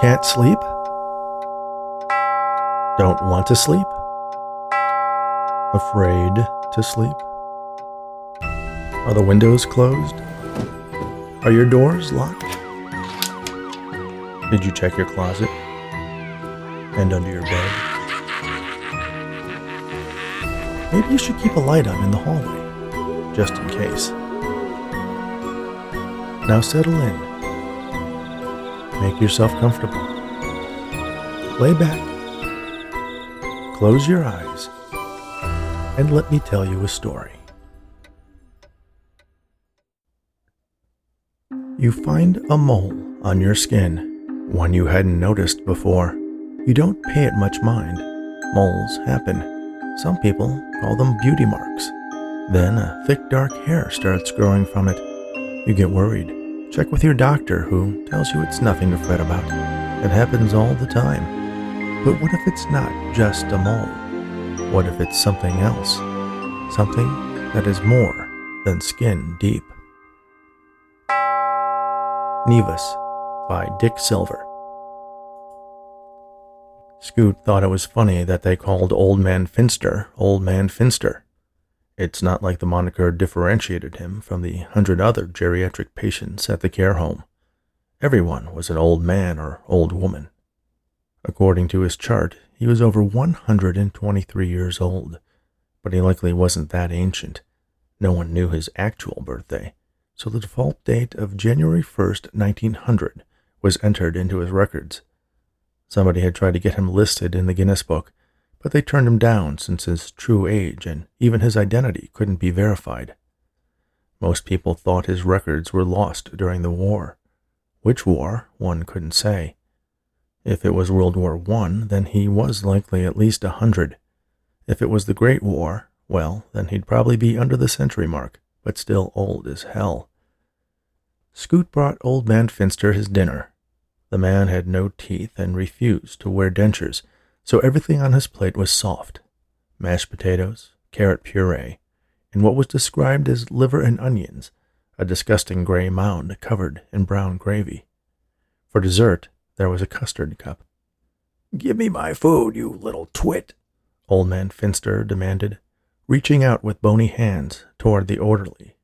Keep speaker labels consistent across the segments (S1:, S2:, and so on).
S1: Can't sleep? Don't want to sleep? Afraid to sleep? Are the windows closed? Are your doors locked? Did you check your closet? And under your bed? Maybe you should keep a light on in the hallway, just in case. Now settle in. Make yourself comfortable. Lay back. Close your eyes. And let me tell you a story. You find a mole on your skin, one you hadn't noticed before. You don't pay it much mind. Moles happen. Some people call them beauty marks. Then a thick dark hair starts growing from it. You get worried. Check with your doctor, who tells you it's nothing to fret about. It happens all the time. But what if it's not just a mole? What if it's something else? Something that is more than skin deep. Nevus by Dick Silver. Scoot thought it was funny that they called Old Man Finster Old Man Finster. It's not like the moniker differentiated him from the hundred other geriatric patients at the care home. Everyone was an old man or old woman. According to his chart, he was over 123 years old, but he likely wasn't that ancient. No one knew his actual birthday, so the default date of January 1st, 1900 was entered into his records. Somebody had tried to get him listed in the Guinness Book, but they turned him down since his true age and even his identity couldn't be verified. Most people thought his records were lost during the war. Which war, one couldn't say. If it was World War I, then he was likely at least a hundred. If it was the Great War, well, then he'd probably be under the century mark, but still old as hell. Scoot brought Old Man Finster his dinner. The man had no teeth and refused to wear dentures, so everything on his plate was soft mashed potatoes, carrot puree, and what was described as liver and onions, a disgusting gray mound covered in brown gravy. For dessert, there was a custard cup. Give me my food, you little twit, Old Man Finster demanded, reaching out with bony hands toward the orderly.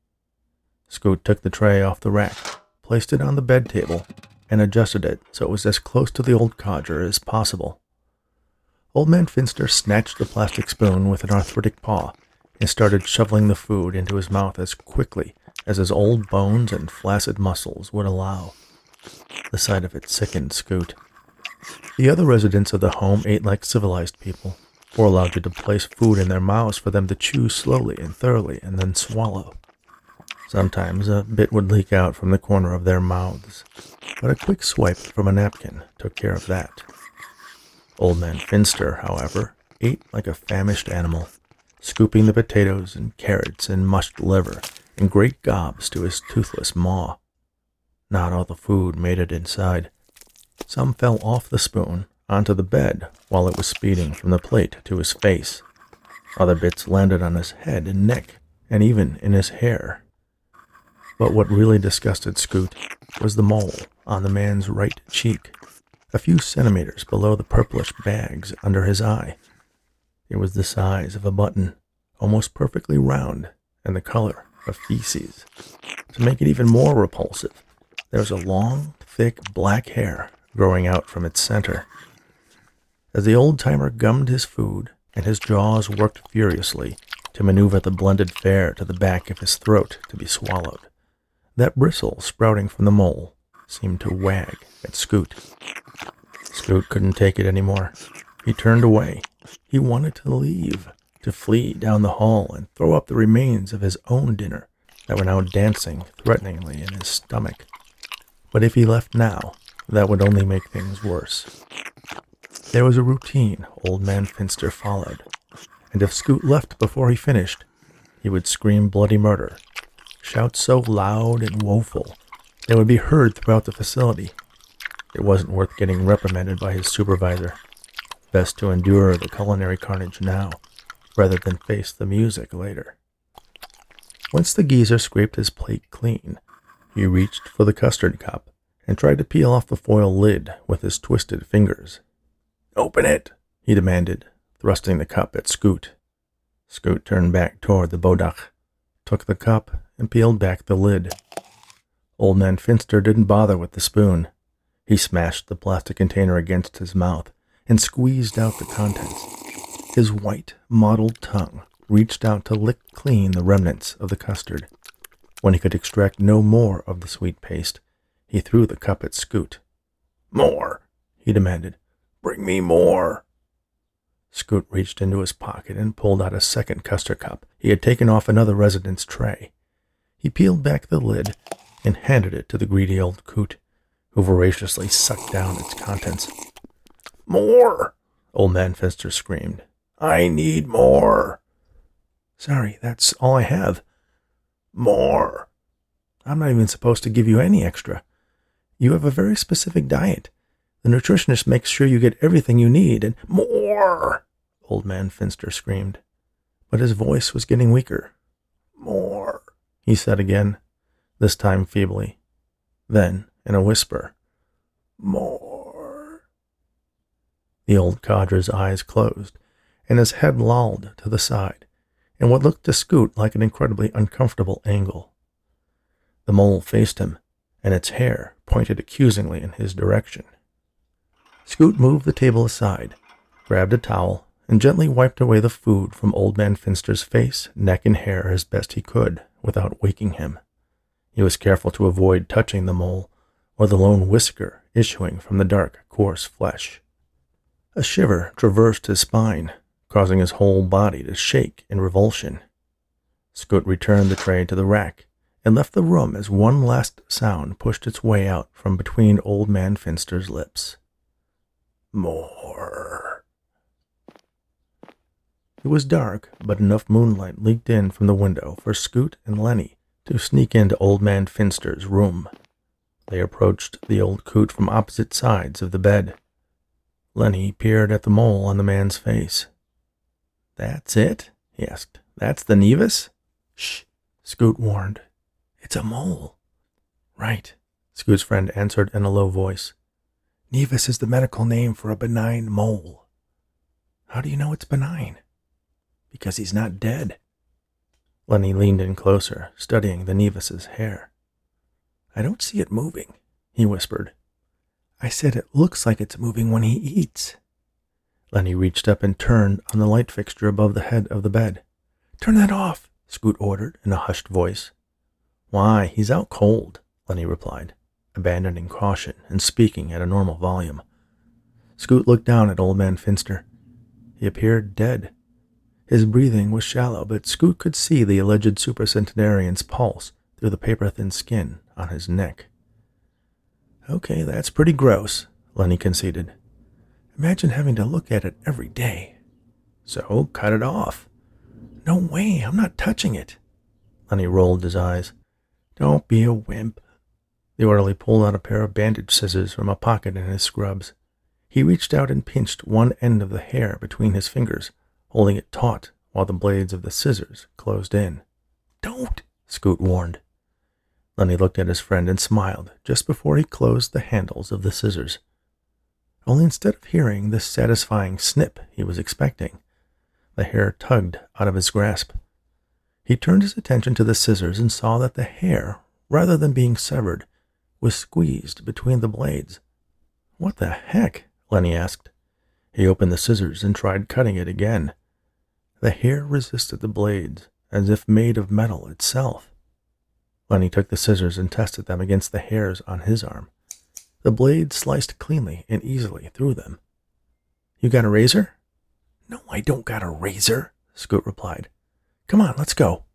S1: Scoot took the tray off the rack, placed it on the bed table, and adjusted it so it was as close to the old codger as possible. Old Man Finster snatched the plastic spoon with an arthritic paw and started shoveling the food into his mouth as quickly as his old bones and flaccid muscles would allow. The sight of it sickened Scoot. The other residents of the home ate like civilized people, or allowed you to place food in their mouths for them to chew slowly and thoroughly and then swallow. Sometimes a bit would leak out from the corner of their mouths, but a quick swipe from a napkin took care of that. Old Man Finster, however, ate like a famished animal, scooping the potatoes and carrots and mushed liver in great gobs to his toothless maw. Not all the food made it inside. Some fell off the spoon onto the bed while it was speeding from the plate to his face. Other bits landed on his head and neck, and even in his hair. But what really disgusted Scoot was the mole on the man's right cheek a few centimeters below the purplish bags under his eye. It was the size of a button, almost perfectly round, and the color of feces. To make it even more repulsive, there was a long, thick black hair growing out from its center. As the old timer gummed his food and his jaws worked furiously to maneuver the blended fare to the back of his throat to be swallowed, that bristle sprouting from the mole seemed to wag at Scoot. Scoot couldn't take it anymore. He turned away. He wanted to leave, to flee down the hall and throw up the remains of his own dinner that were now dancing threateningly in his stomach. But if he left now, that would only make things worse. There was a routine old man Finster followed, and if Scoot left before he finished, he would scream bloody murder, shout so loud and woeful they would be heard throughout the facility it wasn't worth getting reprimanded by his supervisor. Best to endure the culinary carnage now, rather than face the music later. Once the geezer scraped his plate clean, he reached for the custard cup and tried to peel off the foil lid with his twisted fingers. Open it, he demanded, thrusting the cup at Scoot. Scoot turned back toward the bodach, took the cup, and peeled back the lid. Old Man Finster didn't bother with the spoon. He smashed the plastic container against his mouth and squeezed out the contents. His white, mottled tongue reached out to lick clean the remnants of the custard. When he could extract no more of the sweet paste, he threw the cup at Scoot. More, he demanded. Bring me more. Scoot reached into his pocket and pulled out a second custard cup he had taken off another resident's tray. He peeled back the lid and handed it to the greedy old coot, who voraciously sucked down its contents. More! Old Man Finster screamed. I need more. Sorry, that's all I have. More. I'm not even supposed to give you any extra. You have a very specific diet. The nutritionist makes sure you get everything you need, and more! Old Man Finster screamed. But his voice was getting weaker. More, he said again, this time feebly. Then, in a whisper, More. The old cadre's eyes closed, and his head lolled to the side, in what looked to Scoot like an incredibly uncomfortable angle. The mole faced him, and its hair pointed accusingly in his direction. Scoot moved the table aside, grabbed a towel, and gently wiped away the food from Old Man Finster's face, neck, and hair as best he could without waking him. He was careful to avoid touching the mole or the lone whisker issuing from the dark, coarse flesh. A shiver traversed his spine, causing his whole body to shake in revulsion. Scoot returned the tray to the rack and left the room as one last sound pushed its way out from between Old Man Finster's lips. More. It was dark, but enough moonlight leaked in from the window for Scoot and Lenny to sneak into Old Man Finster's room. They approached the old coot from opposite sides of the bed. Lenny peered at the mole on the man's face. That's it? he asked. That's the nevus? Shh, Scoot warned. It's a mole. Right, Scoot's friend answered in a low voice. Nevus is the medical name for a benign mole. How do you know it's benign? Because he's not dead. Lenny leaned in closer, studying the Nevus's hair. I don't see it moving, he whispered. I said it looks like it's moving when he eats. Lenny reached up and turned on the light fixture above the head of the bed. Turn that off, Scoot ordered in a hushed voice. Why, he's out cold, Lenny replied, abandoning caution and speaking at a normal volume. Scoot looked down at Old Man Finster. He appeared dead. His breathing was shallow, but Scoot could see the alleged supercentenarian's pulse through the paper thin skin on his neck. Okay, that's pretty gross, Lenny conceded. Imagine having to look at it every day. So cut it off. No way, I'm not touching it. Lenny rolled his eyes. Don't be a wimp. The orderly pulled out a pair of bandage scissors from a pocket in his scrubs. He reached out and pinched one end of the hair between his fingers, holding it taut while the blades of the scissors closed in. Don't, Scoot warned. Lenny looked at his friend and smiled just before he closed the handles of the scissors only instead of hearing the satisfying snip he was expecting, the hair tugged out of his grasp. He turned his attention to the scissors and saw that the hair, rather than being severed, was squeezed between the blades. What the heck? Lenny asked. He opened the scissors and tried cutting it again. The hair resisted the blades as if made of metal itself. Lenny took the scissors and tested them against the hairs on his arm. The blade sliced cleanly and easily through them. You got a razor? No, I don't got a razor, Scoot replied. Come on, let's go.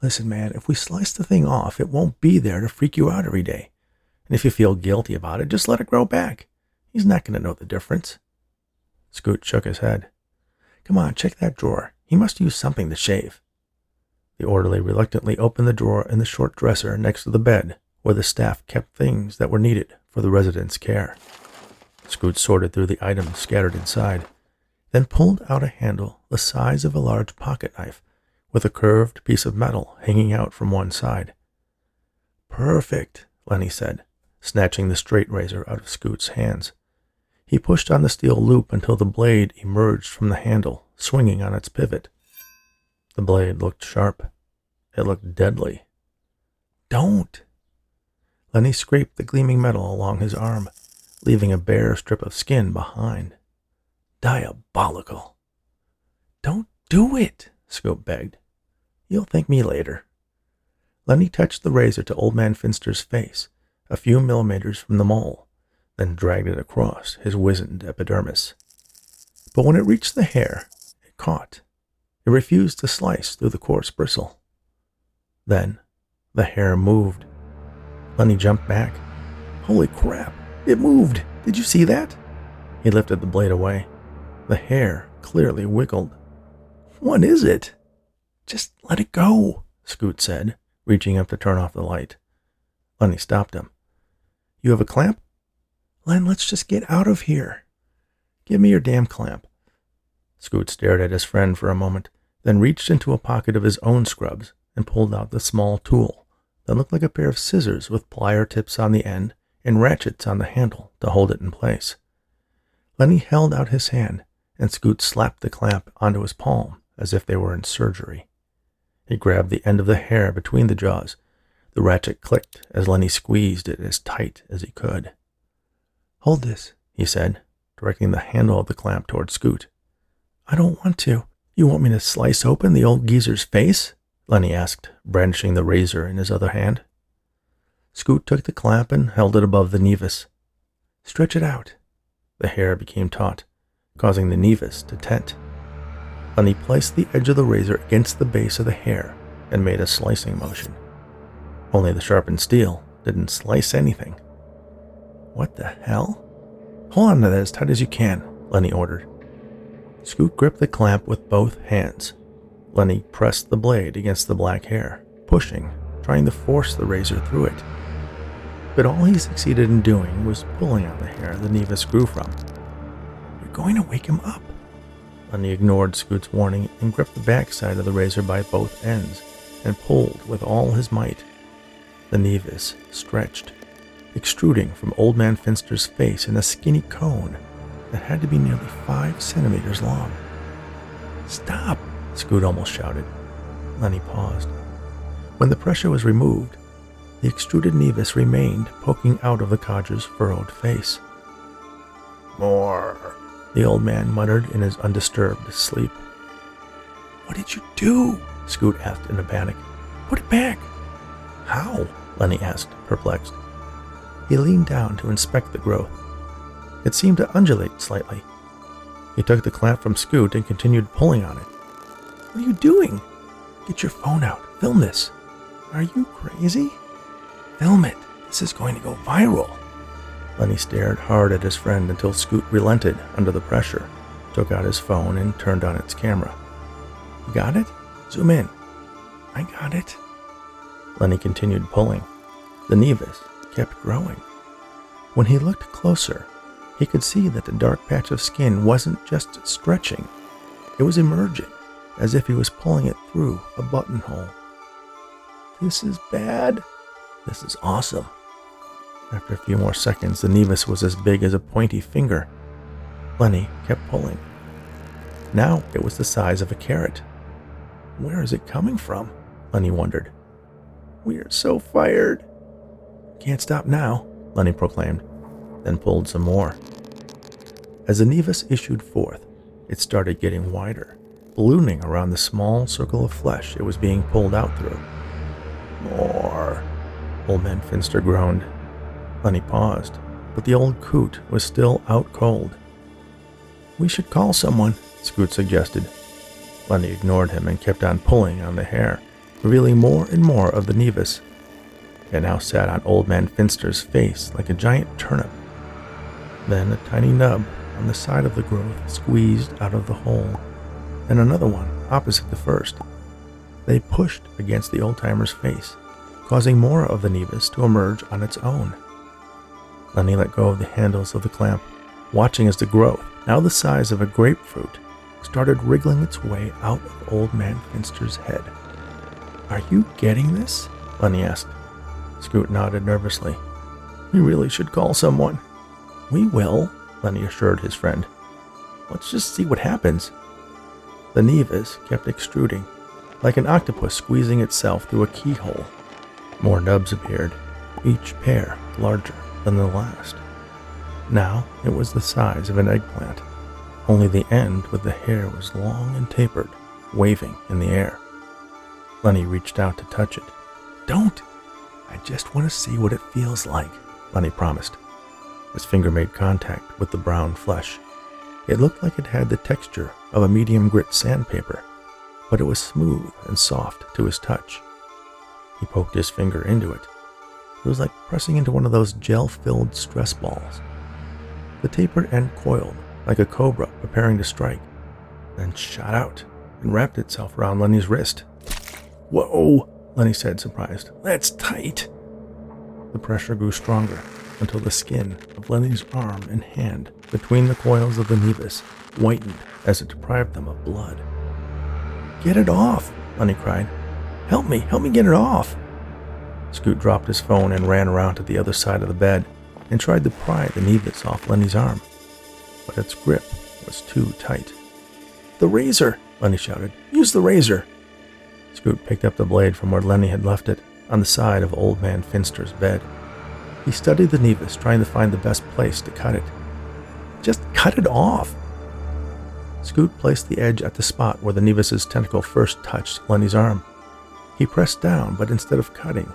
S1: Listen, man, if we slice the thing off, it won't be there to freak you out every day. And if you feel guilty about it, just let it grow back. He's not going to know the difference. Scoot shook his head. Come on, check that drawer. He must use something to shave. The orderly reluctantly opened the drawer in the short dresser next to the bed, where the staff kept things that were needed for the resident's care. Scoot sorted through the items scattered inside, then pulled out a handle the size of a large pocket knife with a curved piece of metal hanging out from one side. Perfect, Lenny said. snatching the straight razor out of Scoot's hands. He pushed on the steel loop until the blade emerged from the handle, swinging on its pivot. The blade looked sharp. It looked deadly. Don't! Lenny scraped the gleaming metal along his arm, leaving a bare strip of skin behind. Diabolical. Don't do it, Scoot begged. You'll thank me later. Lenny touched the razor to Old Man Finster's face, a few millimeters from the mole, then dragged it across his wizened epidermis. But when it reached the hair, it caught. It refused to slice through the coarse bristle. Then the hair moved. Lenny jumped back. Holy crap! It moved! Did you see that? He lifted the blade away. The hair clearly wiggled. What is it? Just let it go, Scoot said, reaching up to turn off the light. Lenny stopped him. You have a clamp? Len, let's just get out of here. Give me your damn clamp. Scoot stared at his friend for a moment, then reached into a pocket of his own scrubs and pulled out the small tool that looked like a pair of scissors with plier tips on the end and ratchets on the handle to hold it in place. Lenny held out his hand, and Scoot slapped the clamp onto his palm as if they were in surgery. He grabbed the end of the hair between the jaws. The ratchet clicked as Lenny squeezed it as tight as he could. Hold this, he said, directing the handle of the clamp toward Scoot. I don't want to. You want me to slice open the old geezer's face? Lenny asked, brandishing the razor in his other hand. Scoot took the clamp and held it above the nevus. Stretch it out. The hair became taut, causing the nevus to tent. Lenny placed the edge of the razor against the base of the hair and made a slicing motion. Only the sharpened steel didn't slice anything. What the hell? Hold on to that as tight as you can, Lenny ordered. Scoot gripped the clamp with both hands. Lenny pressed the blade against the black hair, pushing, trying to force the razor through it. But all he succeeded in doing was pulling on the hair the Nevus grew from. You're going to wake him up. Lenny ignored Scoot's warning and gripped the backside of the razor by both ends and pulled with all his might. The Nevus stretched, extruding from Old Man Finster's face in a skinny cone that had to be nearly five centimeters long. Stop! Scoot almost shouted. Lenny paused. When the pressure was removed, the extruded nevus remained poking out of the codger's furrowed face. More, the old man muttered in his undisturbed sleep. What did you do? Scoot asked in a panic. Put it back. How? Lenny asked, perplexed. He leaned down to inspect the growth. It seemed to undulate slightly. He took the clamp from Scoot and continued pulling on it. What are you doing? Get your phone out. Film this. Are you crazy? Film it. This is going to go viral. Lenny stared hard at his friend until Scoot relented under the pressure, took out his phone, and turned on its camera. You got it? Zoom in. I got it. Lenny continued pulling. The nevus kept growing. When he looked closer, he could see that the dark patch of skin wasn't just stretching, it was emerging, as if he was pulling it through a buttonhole. This is bad. This is awesome. After a few more seconds, the Nevus was as big as a pointy finger. Lenny kept pulling. Now it was the size of a carrot. Where is it coming from? Lenny wondered. We are so fired. Can't stop now, Lenny proclaimed, then pulled some more. As the Nevus issued forth, it started getting wider, ballooning around the small circle of flesh it was being pulled out through. More, Old Man Finster groaned Lenny paused, but the old coot was still out cold. We should call someone, Scoot suggested. Lenny ignored him and kept on pulling on the hair, revealing more and more of the nevus. It now sat on Old Man Finster's face like a giant turnip. Then a tiny nub on the side of the growth squeezed out of the hole, and another one opposite the first. They pushed against the old timer's face, causing more of the nevus to emerge on its own. Lenny let go of the handles of the clamp, watching as the growth, now the size of a grapefruit, started wriggling its way out of Old Man Finster's head. Are you getting this? Lenny asked. Scoot nodded nervously. We really should call someone. We will, Lenny assured his friend. Let's just see what happens. The Nevus kept extruding, like an octopus squeezing itself through a keyhole. More nubs appeared, each pair larger than the last. Now it was the size of an eggplant, only the end with the hair was long and tapered, waving in the air. Lenny reached out to touch it. Don't! I just want to see what it feels like, Lenny promised. His finger made contact with the brown flesh. It looked like it had the texture of a medium grit sandpaper, but it was smooth and soft to his touch. He poked his finger into it. It was like pressing into one of those gel filled stress balls. The tapered end coiled like a cobra preparing to strike, then shot out and wrapped itself around Lenny's wrist. Whoa, Lenny said, surprised. That's tight. The pressure grew stronger until the skin of Lenny's arm and hand between the coils of the Nevus whitened as it deprived them of blood. Get it off, Lenny cried. Help me, help me get it off. Scoot dropped his phone and ran around to the other side of the bed and tried to pry the Nevus off Lenny's arm, but its grip was too tight. The razor, Lenny shouted. Use the razor. Scoot picked up the blade from where Lenny had left it, on the side of Old Man Finster's bed. He studied the Nevus, trying to find the best place to cut it. Just cut it off. Scoot placed the edge at the spot where the Nevus's tentacle first touched Lenny's arm. He pressed down, but instead of cutting,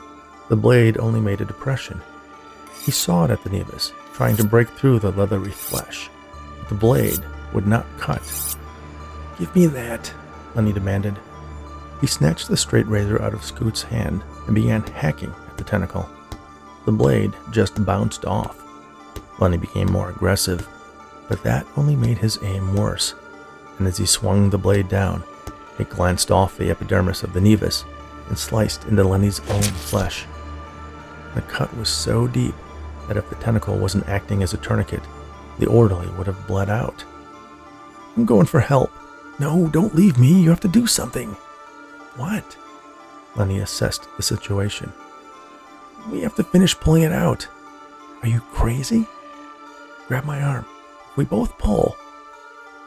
S1: the blade only made a depression. He sawed at the Nevus, trying to break through the leathery flesh. The blade would not cut. Give me that, Lenny demanded. He snatched the straight razor out of Scoot's hand and began hacking at the tentacle. The blade just bounced off. Lenny became more aggressive, but that only made his aim worse, and as he swung the blade down, it glanced off the epidermis of the Nevus and sliced into Lenny's own flesh. The cut was so deep that if the tentacle wasn't acting as a tourniquet, the orderly would have bled out. I'm going for help. No, don't leave me. You have to do something. What? Lenny assessed the situation. We have to finish pulling it out. Are you crazy? Grab my arm. If we both pull.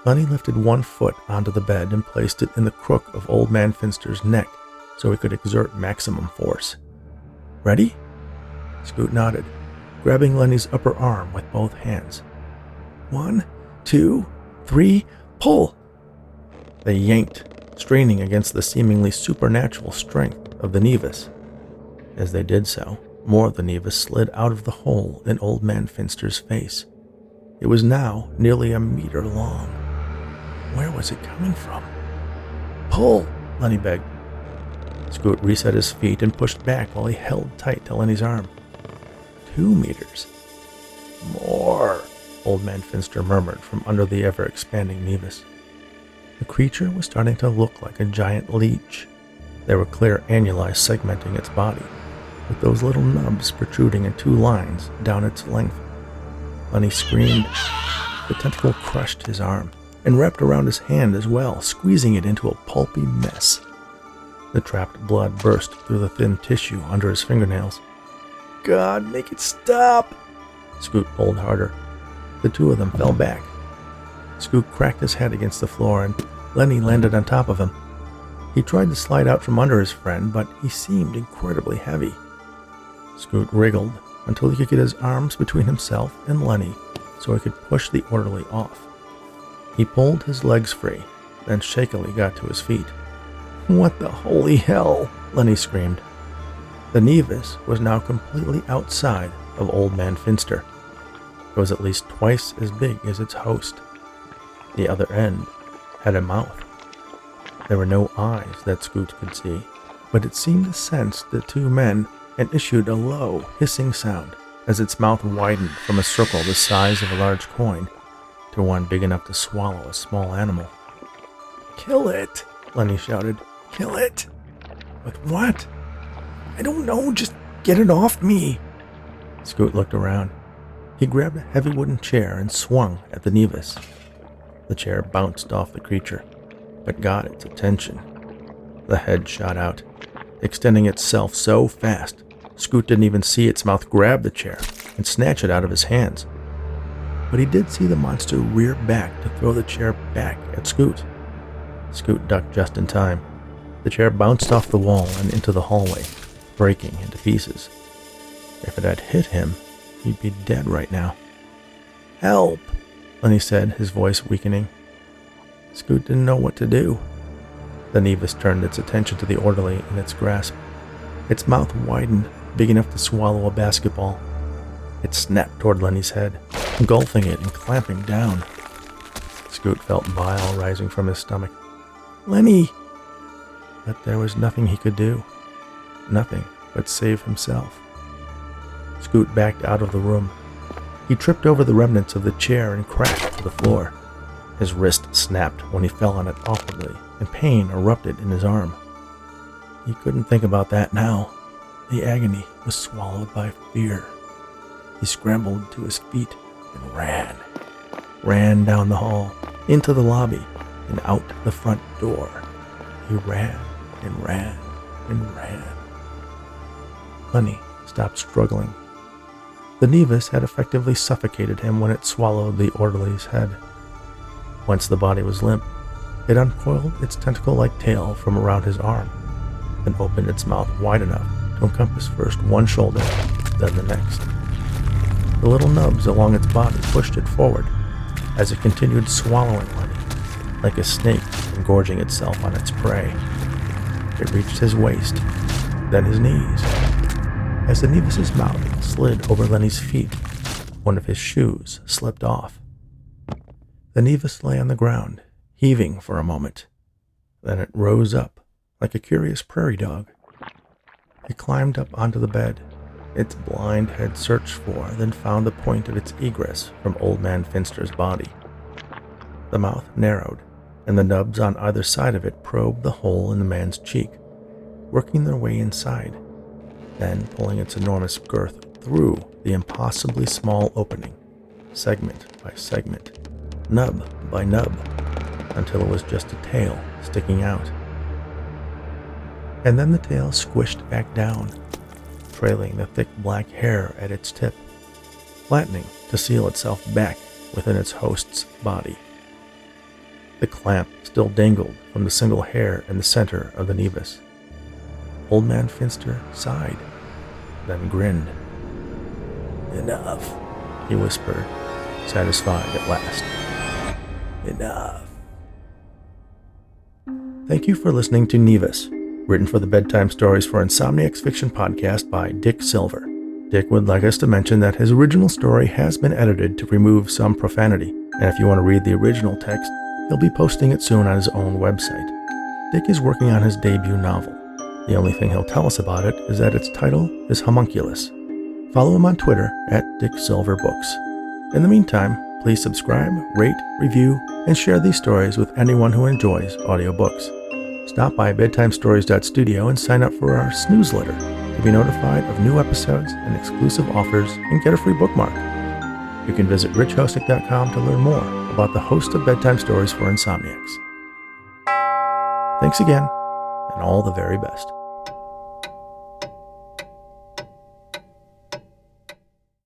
S1: Lenny lifted one foot onto the bed and placed it in the crook of Old Man Finster's neck so he could exert maximum force. Ready? Scoot nodded grabbing Lenny's upper arm with both hands. One, two, three, pull! They yanked, straining against the seemingly supernatural strength of the Nevus. As they did so, more of the Nevus slid out of the hole in Old Man Finster's face. It was now nearly a meter long. Where was it coming from? Pull, Lenny begged. Scoot reset his feet and pushed back while he held tight to Lenny's arm two meters. More, Old Man Finster murmured from under the ever expanding Nevus. The creature was starting to look like a giant leech. There were clear annuli segmenting its body, with those little nubs protruding in two lines down its length. Lenny screamed. The tentacle crushed his arm and wrapped around his hand as well, squeezing it into a pulpy mess. The trapped blood burst through the thin tissue under his fingernails. God, make it stop! Scoot pulled harder. The two of them fell back. Scoot cracked his head against the floor, and Lenny landed on top of him. He tried to slide out from under his friend, but he seemed incredibly heavy. Scoot wriggled until he could get his arms between himself and Lenny so he could push the orderly off. He pulled his legs free, then shakily got to his feet. What the holy hell? Lenny screamed. The Nevus was now completely outside of Old Man Finster. It was at least twice as big as its host. The other end had a mouth. There were no eyes that Scoot could see, but it seemed to sense the two men and issued a low, hissing sound as its mouth widened from a circle the size of a large coin to one big enough to swallow a small animal. Kill it! Lenny shouted. Kill it! With what? I don't know, just get it off me. Scoot looked around. He grabbed a heavy wooden chair and swung at the Nevus. The chair bounced off the creature, but got its attention. The head shot out, extending itself so fast, Scoot didn't even see its mouth grab the chair and snatch it out of his hands. But he did see the monster rear back to throw the chair back at Scoot. Scoot ducked just in time. The chair bounced off the wall and into the hallway, breaking into pieces. If it had hit him, he'd be dead right now. Help! Lenny said, his voice weakening. Scoot didn't know what to do. The Nevus turned its attention to the orderly in its grasp. Its mouth widened, big enough to swallow a basketball. It snapped toward Lenny's head, engulfing it and clamping down. Scoot felt bile rising from his stomach. Lenny! But there was nothing he could do. Nothing but save himself. Scoot backed out of the room. He tripped over the remnants of the chair and crashed to the floor. His wrist snapped when he fell on it awkwardly, and pain erupted in his arm. He couldn't think about that now. The agony was swallowed by fear. He scrambled to his feet and ran. Ran down the hall, into the lobby, and out the front door. He ran and ran and ran. Lenny stopped struggling. The Nevus had effectively suffocated him when it swallowed the orderly's head. Once the body was limp, it uncoiled its tentacle like tail from around his arm, and opened its mouth wide enough to encompass first one shoulder, then the next. The little nubs along its body pushed it forward as it continued swallowing Lenny, like a snake engorging itself on its prey. It reached his waist, then his knees. As the Nevus's mouth slid over Lenny's feet, one of his shoes slipped off. The Nevus lay on the ground, heaving for a moment. Then it rose up, like a curious prairie dog. It climbed up onto the bed. Its blind head searched for, then found the point of its egress from Old Man Finster's body. The mouth narrowed, and the nubs on either side of it probed the hole in the man's cheek, working their way inside, then pulling its enormous girth through the impossibly small opening, segment by segment, nub by nub, until it was just a tail sticking out. And then the tail squished back down, trailing the thick black hair at its tip, flattening to seal itself back within its host's body. The clamp still dangled from the single hair in the center of the Nevus. Old Man Finster sighed, then grinned. Enough, he whispered, satisfied at last. Enough. Thank you for listening to Nevus, written for the Bedtime Stories for Insomniacs Fiction podcast by Dick Silver. Dick would like us to mention that his original story has been edited to remove some profanity, and if you want to read the original text, He'll be posting it soon on his own website. Dick is working on his debut novel. The only thing he'll tell us about it is that its title is Homunculus. Follow him on Twitter at Dick Silver Books. In the meantime, please subscribe, rate, review, and share these stories with anyone who enjoys audiobooks. Stop by bedtimestories.studio and sign up for our newsletter to be notified of new episodes and exclusive offers and get a free bookmark. You can visit richhosnick.com to learn more about the host of bedtime stories for insomniacs. Thanks again, and all the very best.